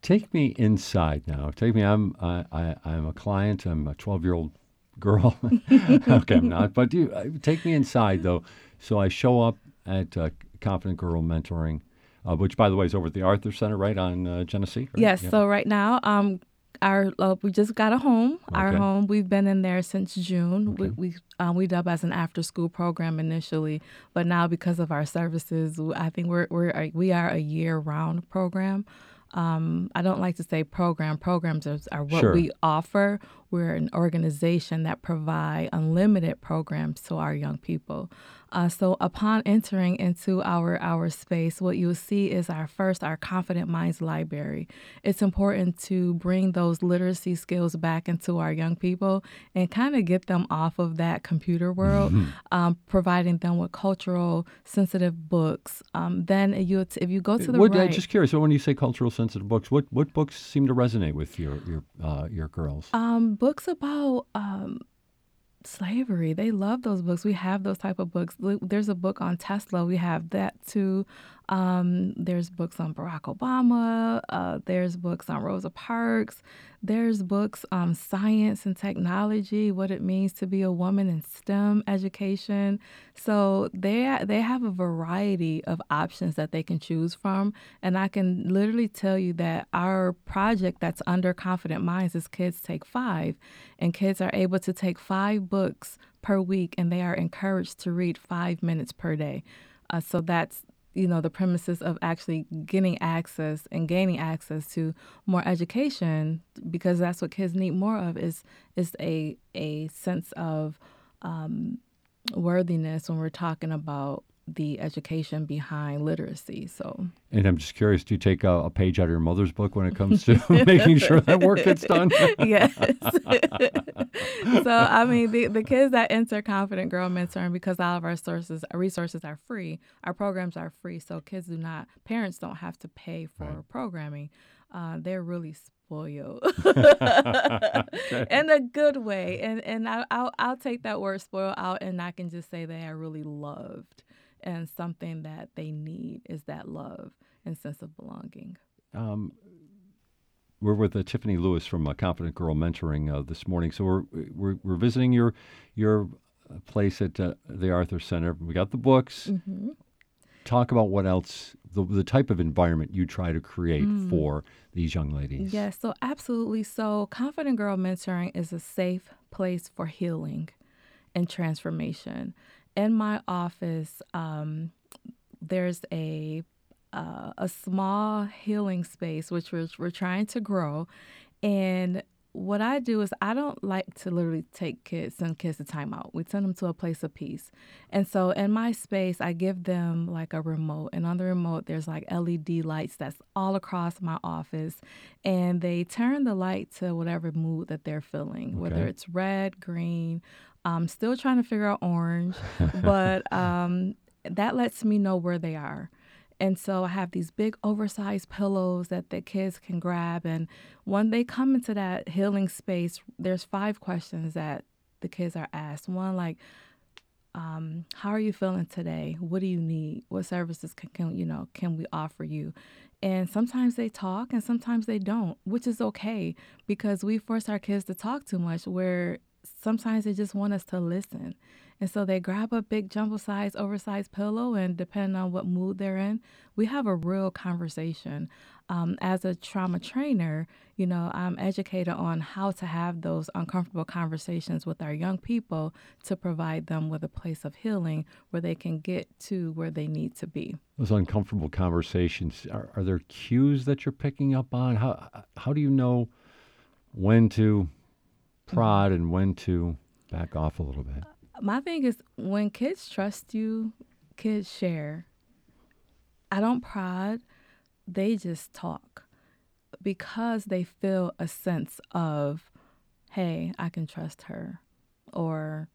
Take me inside now. Take me. I'm I, I I'm a client. I'm a 12 year old girl. okay, I'm not. But you uh, take me inside though. So I show up at uh, Confident Girl Mentoring uh, which, by the way, is over at the Arthur Center, right on uh, Genesee. Right? Yes. Yeah. So right now, um, our uh, we just got a home. Okay. Our home we've been in there since June. Okay. We we um, we dub as an after school program initially, but now because of our services, I think we're we're we are a year round program. Um, I don't like to say program. Programs are, are what sure. we offer. we're an organization that provide unlimited programs to our young people. Uh, so upon entering into our our space, what you'll see is our first our Confident Minds library. It's important to bring those literacy skills back into our young people and kind of get them off of that computer world, Mm-hmm. um, providing them with cultural sensitive books. Um, then you if you go to the What, right, just curious. So when you say cultural sensitive books, what what books seem to resonate with your your uh, your girls? Um, books about um, slavery. They love those books. We have those type of books. There's a book on Tesla. We have that too. Um, there's books on Barack Obama. Uh, there's books on Rosa Parks. There's books on science and technology, what it means to be a woman in STEM education. So they they have a variety of options that they can choose from, and I can literally tell you that our project that's under Confident Minds is Kids Take Five, and kids are able to take five books per week, and they are encouraged to read five minutes per day. Uh, so that's you know the premises of actually getting access and gaining access to more education because that's what kids need more of is is a a sense of um, worthiness when we're talking about the education behind literacy. So And I'm just curious, do you take a, a page out of your mother's book when it comes to making sure that work gets done? yes. so I mean, the the kids that enter Confident Girl Mentoring because all of our sources, our resources are free. Our programs are free, so kids do not, parents don't have to pay for programming. Uh, they're really spoiled in a good way, and and I, I'll I'll take that word spoiled out, and I can just say they are really loved, and something that they need is that love and sense of belonging. Um, we're with uh, Tiffany Lewis from uh, Confident Girl Mentoring uh, this morning. So we're, we're we're visiting your your uh, place at uh, the Arthur Center. We got the books. Mhm. Talk about what else the the type of environment you try to create Mm. for these young ladies. Yes, so absolutely. So, Confident Girl Mentoring is a safe place for healing and transformation. In my office, um, there's a uh, a small healing space which we're, we're trying to grow, and what I do is I don't like to literally take kids, send kids to timeout. We send them to a place of peace. And so in my space, I give them like a remote. And on the remote, there's like LED lights that's all across my office. And they turn the light to whatever mood that they're feeling, whether it's red, green. I'm still trying to figure out orange, but um, that lets me know where they are. And so I have these big oversized pillows that the kids can grab. And when they come into that healing space, there's five questions that the kids are asked. One, like, um, how are you feeling today? What do you need? What services can, can you know can we offer you? And sometimes they talk and sometimes they don't, which is okay because we force our kids to talk too much where sometimes they just want us to listen. And so they grab a big jumbo size, oversized pillow, and depending on what mood they're in, we have a real conversation. Um, as a trauma trainer, you know, I'm educated on how to have those uncomfortable conversations with our young people to provide them with a place of healing where they can get to where they need to be. Those uncomfortable conversations are, are there cues that you're picking up on? How how do you know when to prod and when to back off a little bit? My thing is when kids trust you, kids share. I don't prod, they just talk because they feel a sense of, hey, I can trust her. Or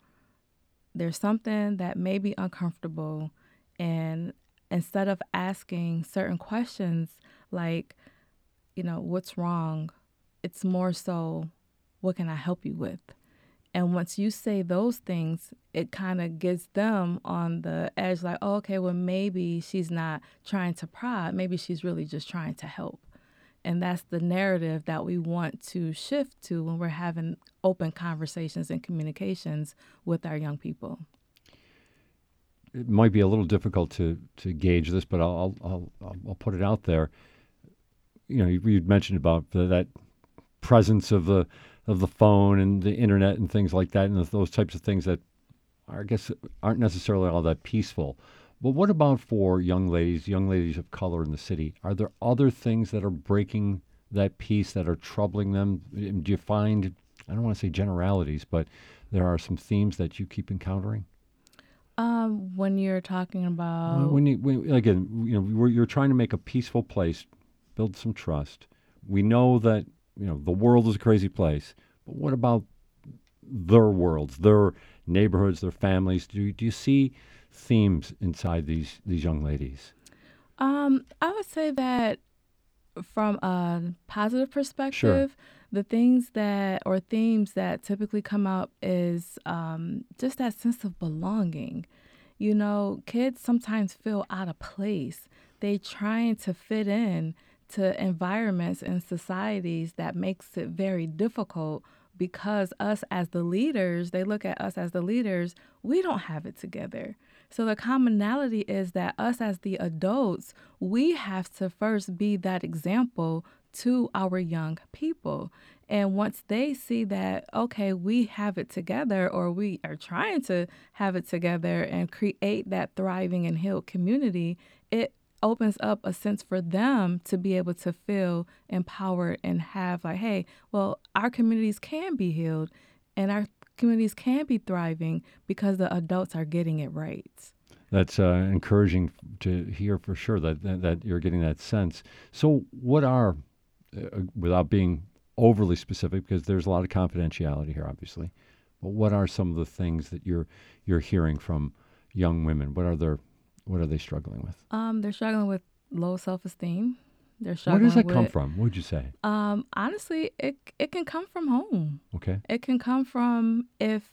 there's something that may be uncomfortable. And instead of asking certain questions like, you know, what's wrong? It's more so, what can I help you with? And once you say those things, it kind of gets them on the edge like, oh, okay, well, maybe she's not trying to prod. Maybe she's really just trying to help. And that's the narrative that we want to shift to when we're having open conversations and communications with our young people. It might be a little difficult to, to gauge this, but I'll, I'll, I'll, I'll put it out there. You know, you, you mentioned about the, that presence of the of the phone and the internet and things like that, and those types of things that are, I guess aren't necessarily all that peaceful. But what about for young ladies, young ladies of color in the city? Are there other things that are breaking that peace that are troubling them? Do you find I don't want to say generalities, but there are some themes that you keep encountering. Um, when you're talking about when you when, again, you know, you're trying to make a peaceful place, build some trust. We know that you know the world is a crazy place, but what about their worlds, their neighborhoods, their families? Do you, do you see themes inside these these young ladies? Um, I would say that from a positive perspective, Sure. the things that or themes that typically come up is um, just that sense of belonging. You know, kids sometimes feel out of place. They trying to fit in to environments and societies that makes it very difficult because us as the leaders, they look at us as the leaders, we don't have it together. So the commonality is that us as the adults, we have to first be that example to our young people. And once they see that, okay, we have it together, or we are trying to have it together and create that thriving and healed community, it opens up a sense for them to be able to feel empowered and have, like, hey, well, our communities can be healed and our communities can be thriving because the adults are getting it right. That's uh, encouraging to hear for sure that, that that you're getting that sense. So, what are, uh, without being overly specific, because there's a lot of confidentiality here, obviously, but what are some of the things that you're you're hearing from young women? What are their what are they struggling with? Um, they're struggling with low self esteem. They're struggling. Where does that come from? What would you say? Um, honestly, it it can come from home. Okay. It can come from if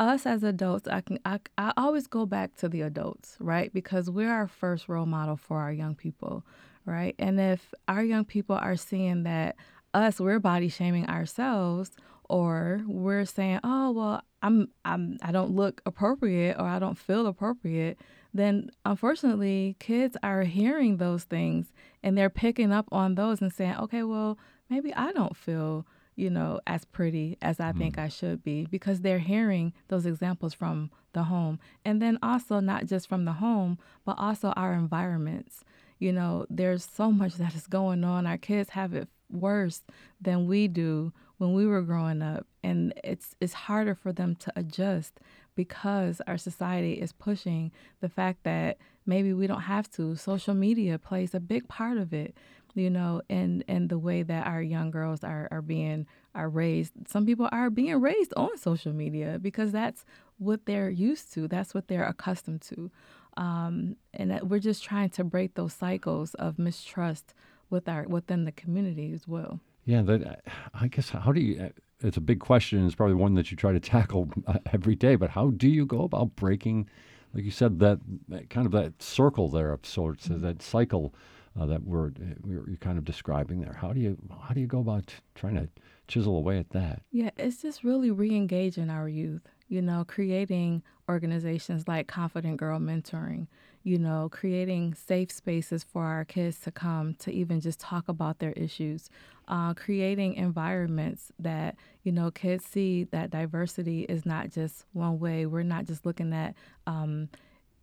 us as adults. I can I, I always go back to the adults, right? Because we're our first role model for our young people, right? And if our young people are seeing that us we're body shaming ourselves or we're saying, "Oh, well, I'm I'm I don't look appropriate or I don't feel appropriate," then unfortunately, kids are hearing those things and they're picking up on those and saying, "Okay, well, maybe I don't feel, you know, as pretty as I think mm. I should be," because they're hearing those examples from the home. And then also not just from the home, but also our environments. You know, there's so much that is going on. Our kids have it worse than we do when we were growing up and it's it's harder for them to adjust because our society is pushing the fact that maybe we don't have to. Social media plays a big part of it you know and and the way that our young girls are are being are raised. Some people are being raised on social media because that's what they're used to. That's what they're accustomed to. Um, and we're just trying to break those cycles of mistrust with our within the community as well Yeah, that I guess how do you? It's a big question. It's probably one that you try to tackle uh, every day. But how do you go about breaking, like you said, that, that kind of that circle there of sorts, uh, that cycle uh, that we're you're kind of describing there? How do you how do you go about trying to chisel away at that? Yeah, it's just really re-engaging our youth. You know, creating organizations like Confident Girl Mentoring. You know, creating safe spaces for our kids to come to even just talk about their issues. Uh, creating environments that you know kids see that diversity is not just one way. We're not just looking at um,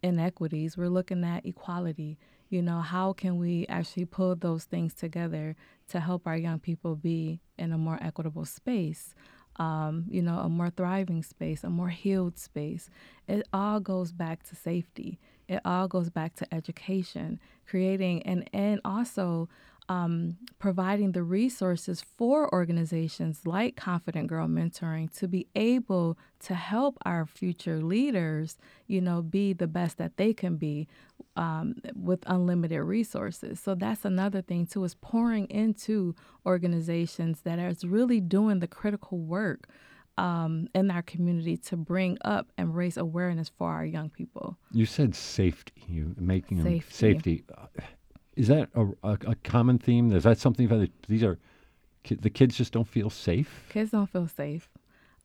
inequities. We're looking at equality. You know, how can we actually pull those things together to help our young people be in a more equitable space? Um, you know, a more thriving space, a more healed space. It all goes back to safety. It all goes back to education, creating and and also um, providing the resources for organizations like Confident Girl Mentoring to be able to help our future leaders, you know, be the best that they can be um, with unlimited resources. So that's another thing too is pouring into organizations that are really doing the critical work um, in our community to bring up and raise awareness for our young people. You said safety. You making them Safety. safety. Uh, Is that a, a, a common theme? Is that something that these are ki- the kids just don't feel safe? Kids don't feel safe.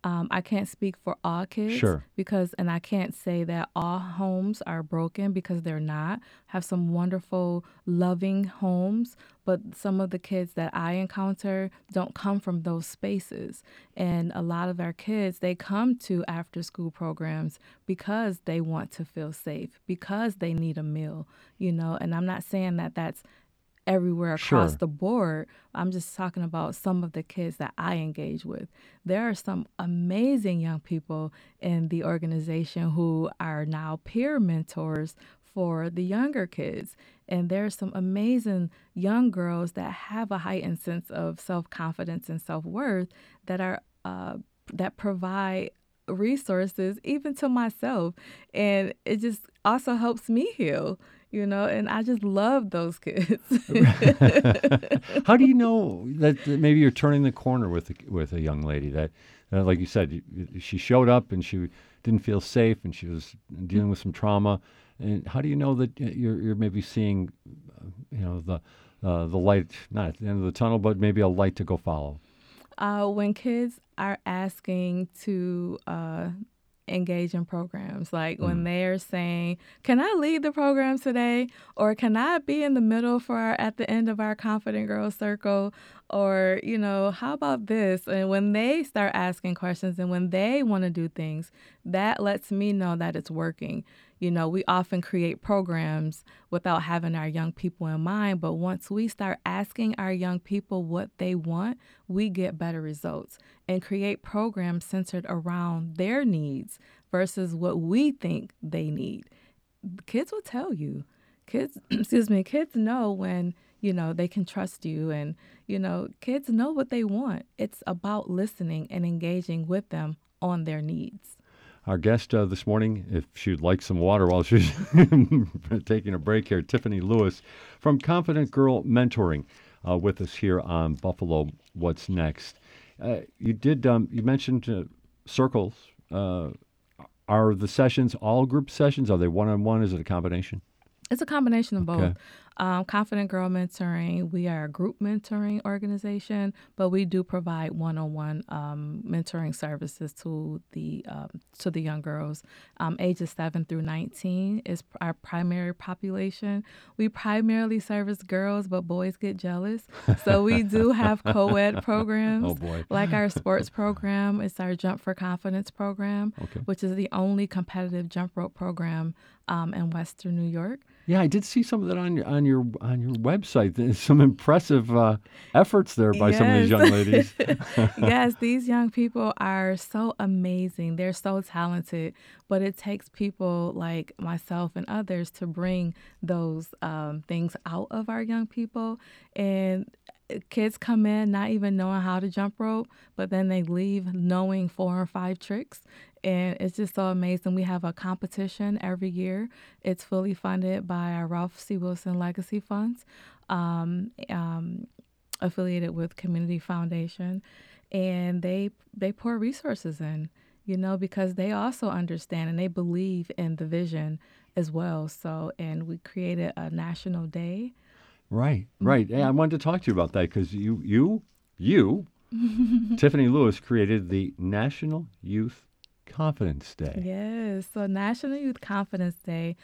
Um, I can't speak for all kids Sure. because, and I can't say that all homes are broken because they're not. Have some wonderful, loving homes, but some of the kids that I encounter don't come from those spaces. And a lot of our kids, they come to after school programs because they want to feel safe, because they need a meal, you know. And I'm not saying that that's everywhere across Sure. the board. I'm just talking about some of the kids that I engage with. There are some amazing young people in the organization who are now peer mentors for the younger kids. And there's some amazing young girls that have a heightened sense of self confidence and self worth that are uh, that provide resources even to myself, and it just also helps me heal. You know, and I just love those kids. How do you know that, that maybe you're turning the corner with a, with a young lady that, uh, like you said, she showed up and she didn't feel safe and she was dealing with some trauma. And how do you know that uh, you're you're maybe seeing, uh, you know, the uh, the light not at the end of the tunnel, but maybe a light to go follow? uh, when kids are asking to uh, engage in programs, like when mm. they're saying, "Can I lead the program today?" or "Can I be in the middle for our, at the end of our Confident Girls Circle?" or you know, "How about this?" and when they start asking questions and when they want to do things, that lets me know that it's working. You know, we often create programs without having our young people in mind, but once we start asking our young people what they want, we get better results and create programs centered around their needs versus what we think they need. Kids will tell you. Kids, excuse me, kids know when, you know, they can trust you and, you know, kids know what they want. It's about listening and engaging with them on their needs. Our guest uh, this morning, if she'd like some water while she's taking a break here, Tiffany Lewis from Confident Girl Mentoring, uh, with us here on Buffalo. What's next? Uh, you did. Um, you mentioned uh, circles. Uh, are the sessions all group sessions? Are they one on one? Is it a combination? It's a combination of both. Okay. Um, Confident Girl Mentoring, we are a group mentoring organization, but we do provide one-on-one um, mentoring services to the um, to the young girls, um, ages seven through nineteen is our primary population. We primarily service girls, but boys get jealous, so we do have co-ed programs. Oh, boy. Like our sports program, it's our Jump for Confidence program, Okay. which is the only competitive jump rope program um, in Western New York. Yeah, I did see some of that on your on your on your website. There's some impressive uh, efforts there by some of these young ladies. yes, these young people are so amazing. They're so talented, but it takes people like myself and others to bring those um, things out of our young people. And kids come in not even knowing how to jump rope, but then they leave knowing four or five tricks. And it's just so amazing. We have a competition every year. It's fully funded by our Ralph C. Wilson Legacy Funds. Um, um, affiliated with Community Foundation, and they they pour resources in, you know, because they also understand and they believe in the vision as well. So, and we created a national day. Right, right. Hey, I wanted to talk to you about that because you, you, you, Tiffany Lewis created the National Youth Confidence Day. Yes. So National Youth Confidence Day,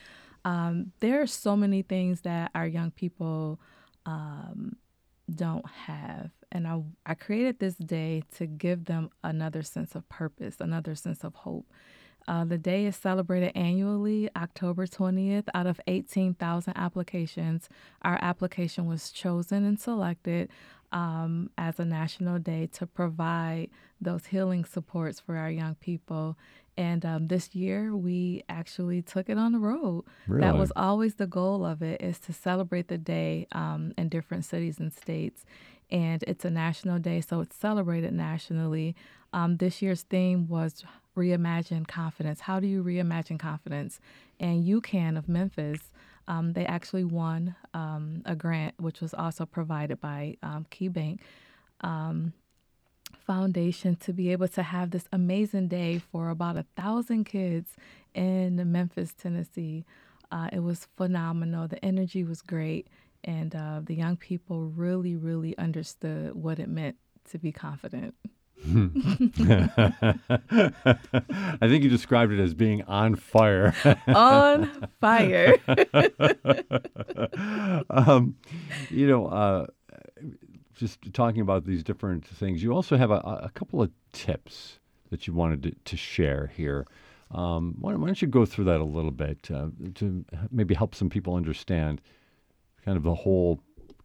um, there are so many things that our young people um, don't have. And I, I created this day to give them another sense of purpose, another sense of hope. Uh, the day is celebrated annually, October 20th. Out of 18,000 applications, our application was chosen and selected um, as a national day to provide those healing supports for our young people. And um, this year, we actually took it on the road. That was always the goal of it is to celebrate the day um, in different cities and states. And it's a national day, so it's celebrated nationally. Um, this year's theme was reimagine confidence. How do you reimagine confidence? And UCAN of Memphis, um, they actually won um, a grant, which was also provided by um, KeyBank um, Foundation to be able to have this amazing day for about a thousand kids in Memphis, Tennessee. Uh, it was phenomenal. The energy was great, and uh, the young people really, really understood what it meant to be confident. I think you described it as being on fire. On fire. um, you know, uh, just talking about these different things, you also have a, a couple of tips that you wanted to, to share here. Um, why, why don't you go through that a little bit uh, to maybe help some people understand kind of the whole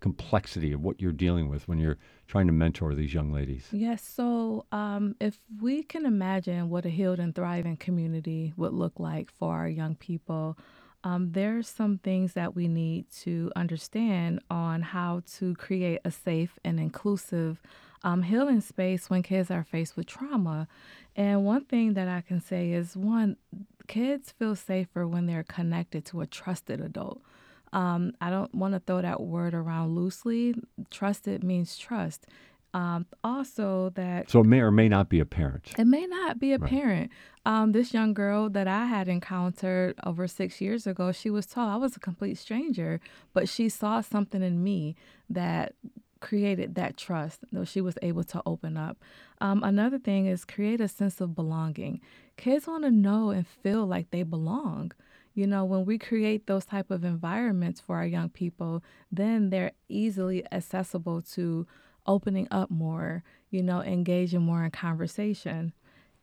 complexity of what you're dealing with when you're trying to mentor these young ladies? Yes. So, um, if we can imagine what a healed and thriving community would look like for our young people, um, there's some things that we need to understand on how to create a safe and inclusive um, healing space when kids are faced with trauma. And one thing that I can say is one, kids feel safer when they're connected to a trusted adult. Um, I don't want to throw that word around loosely. Trusted means trust. Um, also, that So it may or may not be a parent. it may not be a Right. parent. Um, this young girl that I had encountered over six years ago, she was tall. I was a complete stranger, but she saw something in me that created that trust. Though she was able to open up. Um, another thing is create a sense of belonging. Kids want to know and feel like they belong. You know, when we create those type of environments for our young people, then they're easily accessible to opening up more, you know, engaging more in conversation.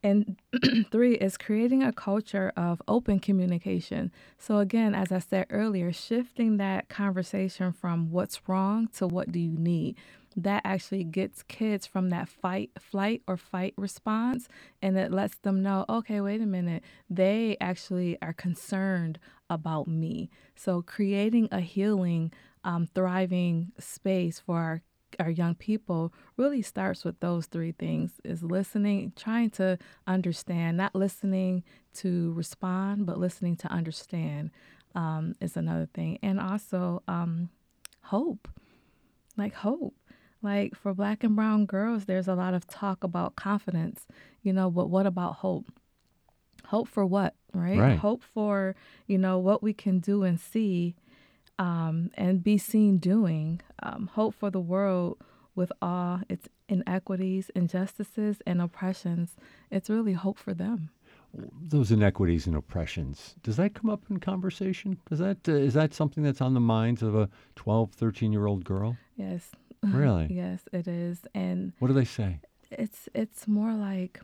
And three is creating a culture of open communication. So, again, as I said earlier, shifting that conversation from what's wrong to what do you need. That actually gets kids from that fight, flight, or fight response, and it lets them know, okay, wait a minute, they actually are concerned about me. So, creating a healing, um, thriving space for our our young people really starts with those three things is listening trying to understand not listening to respond but listening to understand um, is another thing. And also um, hope like hope like for black and brown girls there's a lot of talk about confidence you know but what about hope hope for what right, Right. hope for you know what we can do and see um, and be seen doing. Um, hope for the world with all its inequities, injustices, and oppressions. It's really hope for them. Those inequities and oppressions, does that come up in conversation? Does that uh, is that something that's on the minds of a 12, 13 year old girl? Yes. Really? yes, it is. And What do they say? it's it's more like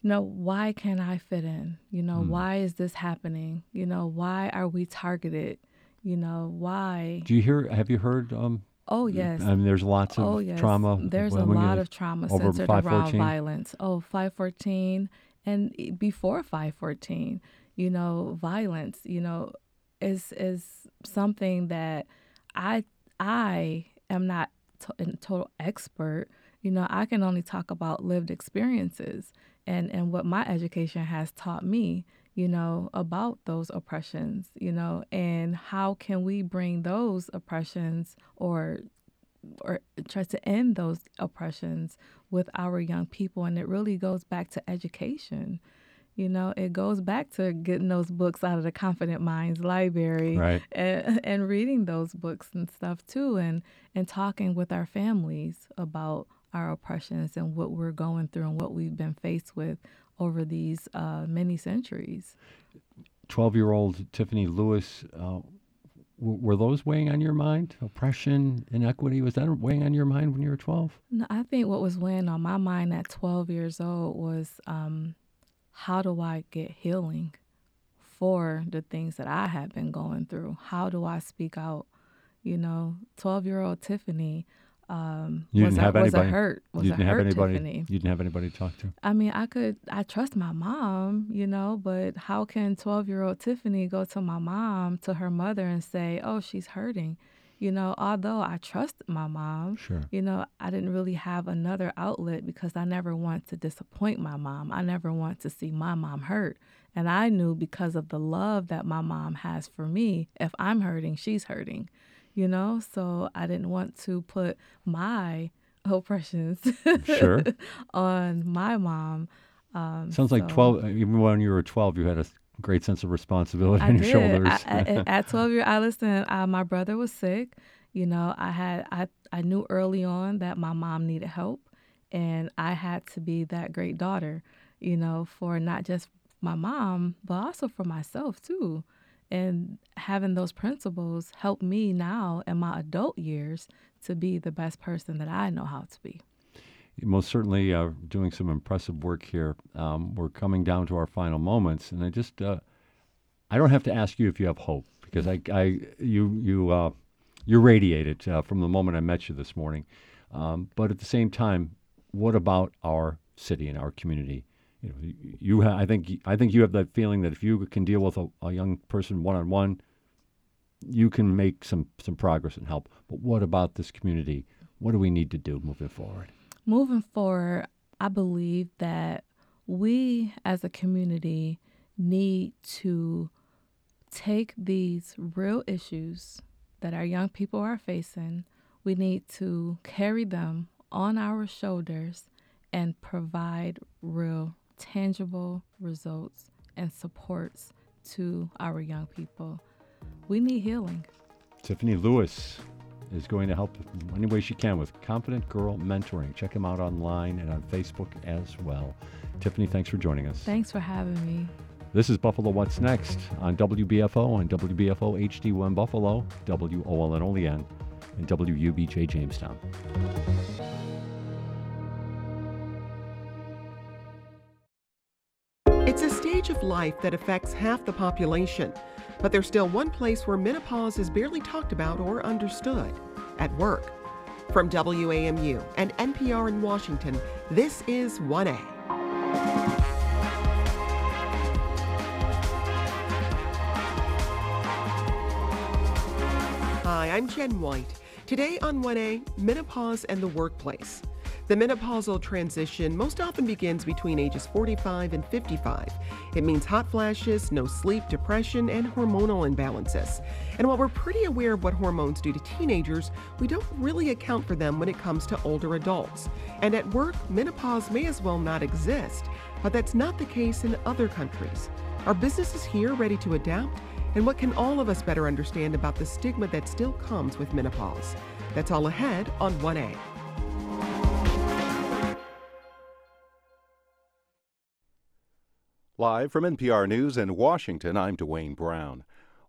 you know why can't i fit in you know Hmm. why is this happening you know why are we targeted you know why Do you hear? Have you heard? Um, Oh yes. I mean, there's lots of oh, yes. trauma. There's a lot of trauma centered around violence. Oh, 514 and before 514, you know, violence, you know, is is something that I I am not a total expert. You know, I can only talk about lived experiences and and what my education has taught me you know, about those oppressions, you know, and how can we bring those oppressions or or try to end those oppressions with our young people and it really goes back to education. You know, it goes back to getting those books out of the Confident Minds library Right. and, and reading those books and stuff too and and talking with our families about our oppressions and what we're going through and what we've been faced with over these uh, many centuries. 12 year old Tiffany Lewis, uh, w- were those weighing on your mind? Oppression, inequity, was that weighing on your mind when you were 12? No, I think what was weighing on my mind at 12 years old was um, how do I get healing for the things that I have been going through? How do I speak out? You know, 12 year old Tiffany um, You was, didn't a, have was anybody. a hurt. Was you didn't have hurt anybody. Tiffany. You didn't have anybody to talk to. I mean, I could, I trust my mom, you know, but how can 12 year old Tiffany go to my mom, to her mother, and say, oh, she's hurting? You know, although I trust my mom, Sure. you know, I didn't really have another outlet because I never want to disappoint my mom. I never want to see my mom hurt. And I knew because of the love that my mom has for me, if I'm hurting, she's hurting, you know? So I didn't want to put my oppressions Sure. on my mom. Um, Sounds like 12, uh, even when you were 12, you had a great sense of responsibility I on your did. shoulders. I, I, at 12 years, I listened. Uh, my brother was sick. You know, I had I I knew early on that my mom needed help, and I had to be that great daughter. You know, for not just my mom, but also for myself too. And having those principles helped me now in my adult years to be the best person that I know how to be. Most certainly uh, doing some impressive work here. Um, we're coming down to our final moments, and I just uh, I don't have to ask you if you have hope because I, I you you uh, you radiated uh, from the moment I met you this morning. Um, but at the same time, what about our city and our community? You know, you ha- I think I think you have that feeling that if you can deal with a, a young person one on one, you can make some some progress and help. But what about this community? What do we need to do moving forward? Moving forward, I believe that we as a community need to take these real issues that our young people are facing, we need to carry them on our shoulders and provide real, tangible results and supports to our young people. We need healing. Tiffany Lewis is going to help any way she can with Confident Girl Mentoring. Check him out online and on Facebook as well. Tiffany, thanks for joining us. Thanks for having me. This is Buffalo What's Next on WBFO and WBFO HD1 Buffalo, WOLN Olean, and WUBJ Jamestown. It's a stage of life that affects half the population, but there's still one place where menopause is barely talked about or understood at work. From WAMU and NPR in Washington, this is 1A. Hi, I'm Jen White. Today on 1A, menopause and the workplace. The menopausal transition most often begins between ages 45 and 55. It means hot flashes, no sleep, depression, and hormonal imbalances. And while we're pretty aware of what hormones do to teenagers, we don't really account for them when it comes to older adults. And at work, menopause may as well not exist, but that's not the case in other countries. Are businesses here ready to adapt? And what can all of us better understand about the stigma that still comes with menopause? That's all ahead on 1A. Live from NPR News in Washington, I'm Dwane Brown.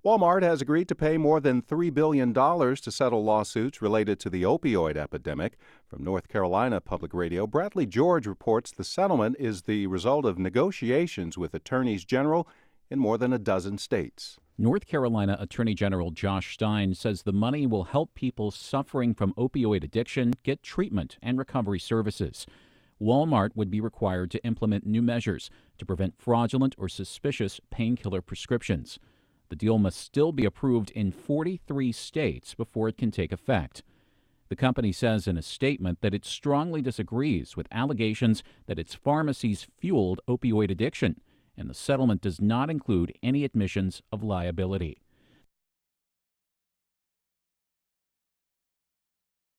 Walmart has agreed to pay more than $3 billion to settle lawsuits related to the opioid epidemic. From North Carolina Public Radio, Bradley George reports the settlement is the result of negotiations with attorneys general in more than a dozen states. North Carolina Attorney General Josh Stein says the money will help people suffering from opioid addiction get treatment and recovery services. Walmart would be required to implement new measures to prevent fraudulent or suspicious painkiller prescriptions. The deal must still be approved in 43 states before it can take effect. The company says in a statement that it strongly disagrees with allegations that its pharmacies fueled opioid addiction, and the settlement does not include any admissions of liability.